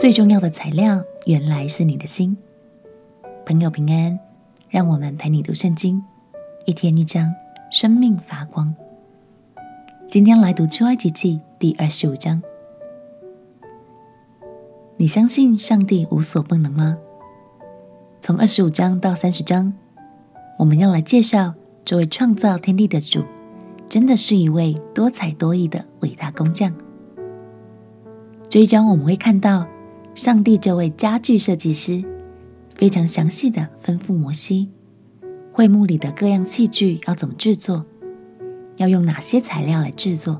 最重要的材料原来是你的心。朋友平安，让我们陪你读圣经，一天一章，生命发光。今天来读出埃及记第二十五章。你相信上帝无所不能吗？从二十五章到三十章，我们要来介绍这位创造天地的主，真的是一位多才多艺的伟大工匠。这一章我们会看到。上帝这位家具设计师非常详细的吩咐摩西，会幕里的各样器具要怎么制作，要用哪些材料来制作。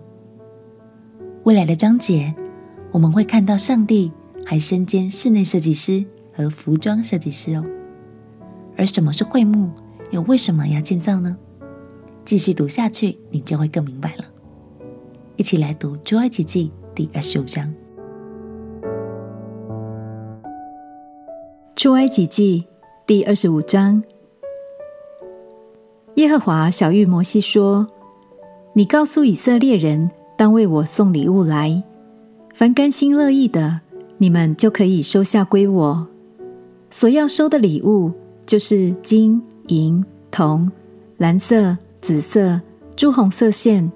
未来的章节，我们会看到上帝还身兼室内设计师和服装设计师哦。而什么是会幕，又为什么要建造呢？继续读下去，你就会更明白了。一起来读《出埃及记》第二十五章。出埃及记第二十五章，耶和华晓諭摩西说：“你告诉以色列人，当为我送礼物来，凡甘心乐意的，你们就可以收下归我。所要收的礼物，就是金银铜、蓝色、紫色、朱红色线、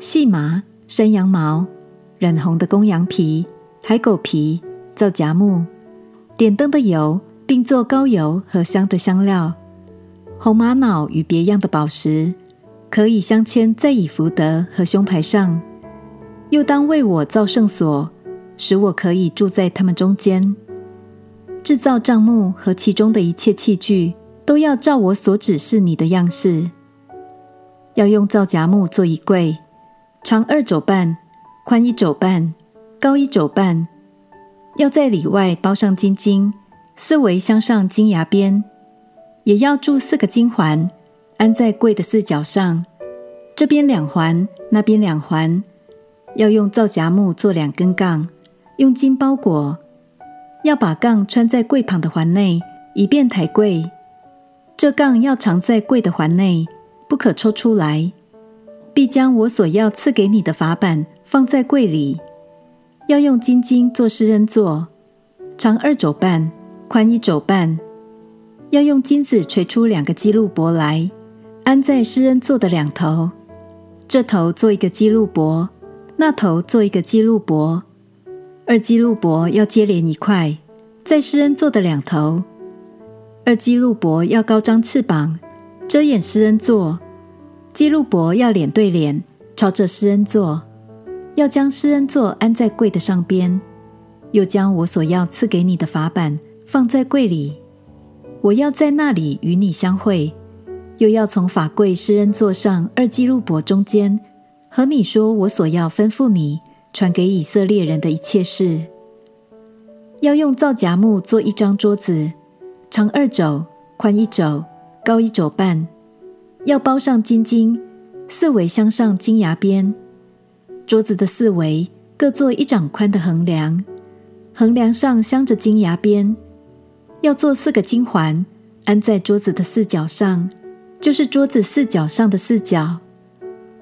细麻、山羊毛、染红的公羊皮、海狗皮、皂荚木。”点灯的油，并做膏油和香的香料，红玛瑙与别样的宝石，可以镶嵌在以弗得和胸牌上。又当为我造圣所，使我可以住在他们中间。制造帐幕和其中的一切器具，都要照我所指示你的样式。要用皂荚木做一柜，长二肘半，宽一肘半，高一肘半。要在里外包上金经，四围镶上金牙边，也要铸四个金环，安在柜的四角上，这边两环，那边两环。要用皂荚木做两根杠，用金包裹。要把杠穿在柜旁的环内，以便抬柜。这杠要藏在柜的环内，不可抽出来。必将我所要赐给你的法板放在柜里。要用金经做施恩座，长二肘半，宽一肘半。要用金子锤出两个基路伯来，安在施恩座的两头。这头做一个基路伯，那头做一个基路伯。二基路伯要接连一块，在施恩座的两头。二基路伯要高张翅膀，遮掩施恩座。基路伯要脸对脸，朝着施恩座。要将施恩座安在柜的上边，又将我所要赐给你的法版放在柜里。我要在那里与你相会，又要从法柜施恩座上二基路伯中间和你说我所要吩咐你传给以色列人的一切事。要用皂荚木做一张桌子，长二肘，宽一肘，高一肘半。要包上金经，四围镶上金牙边。桌子的四围各做一掌宽的横梁，横梁上镶着金牙边。要做四个金环，安在桌子的四角上，就是桌子四角上的四角。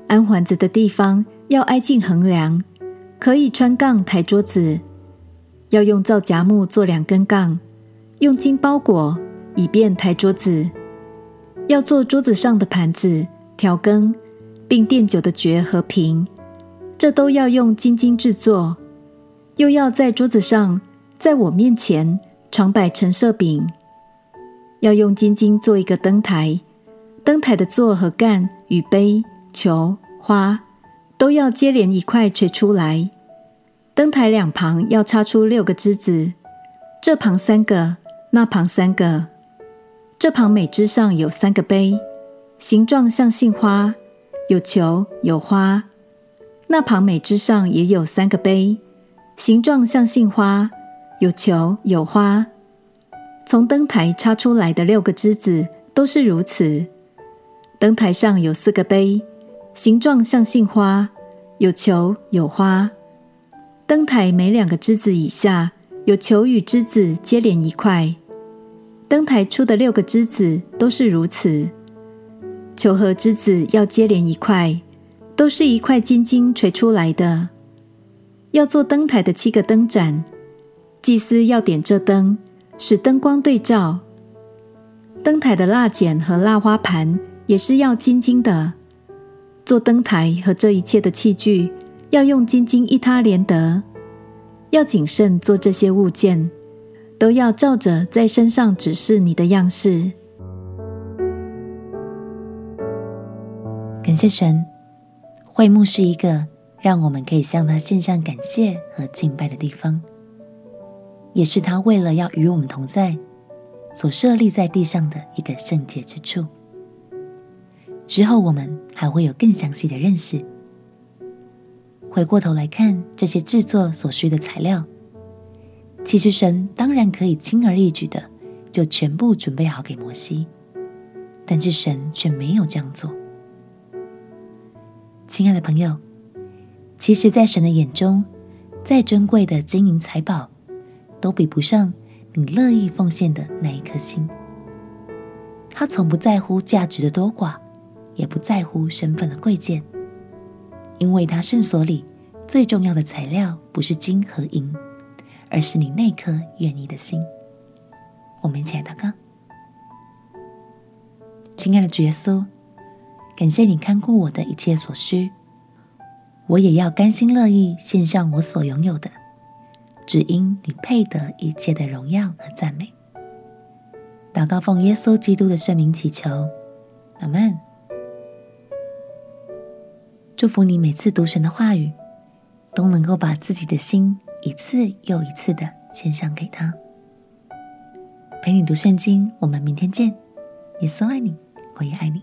安环子的地方要挨近横梁，可以穿杠抬桌子。要用皂荚木做两根杠，用金包裹，以便抬桌子。要做桌子上的盘子、调羹，并垫酒的爵和瓶。这都要用金经制作，又要在桌子上，在我面前常摆陈设饼。要用金经做一个灯台，灯台的座和干与杯、球、花都要接连一块锤出来。灯台两旁要插出六个枝子，这旁三个，那旁三个。这旁每枝上有三个杯，形状像杏花，有球有花。那旁每枝上也有三个杯，形状像杏花，有球有花。从灯台插出来的六个枝子都是如此。灯台上有四个杯，形状像杏花，有球有花。灯台每两个枝子以下有球与枝子接连一块。灯台出的六个枝子都是如此。球和枝子要接连一块。都是一块金晶锤出来的。要做灯台的七个灯盏，祭司要点这灯，使灯光对照。灯台的蜡剪和蜡花盘也是要金金的。做灯台和这一切的器具，要用金金一他连得。要谨慎做这些物件，都要照着在身上指示你的样式。感谢神，会幕是一个让我们可以向他献上感谢和敬拜的地方，也是他为了要与我们同在所设立在地上的一个圣洁之处。之后我们还会有更详细的认识。回过头来看这些制作所需的材料，其实神当然可以轻而易举的就全部准备好给摩西，但是神却没有这样做。亲爱的朋友，其实，在神的眼中，再珍贵的金银财宝，都比不上你乐意奉献的那一颗心。他从不在乎价值的多寡，也不在乎身份的贵贱，因为他圣所里最重要的材料不是金和银，而是你那颗愿意的心。我们一起来祷告，亲爱的主耶稣。感谢你看顾我的一切所需，我也要甘心乐意献上我所拥有的，只因你配得一切的荣耀和赞美。祷告奉耶稣基督的圣名祈求，阿门。祝福你每次读神的话语，都能够把自己的心一次又一次的献上给他。陪你读圣经，我们明天见。耶稣爱你，我也爱你。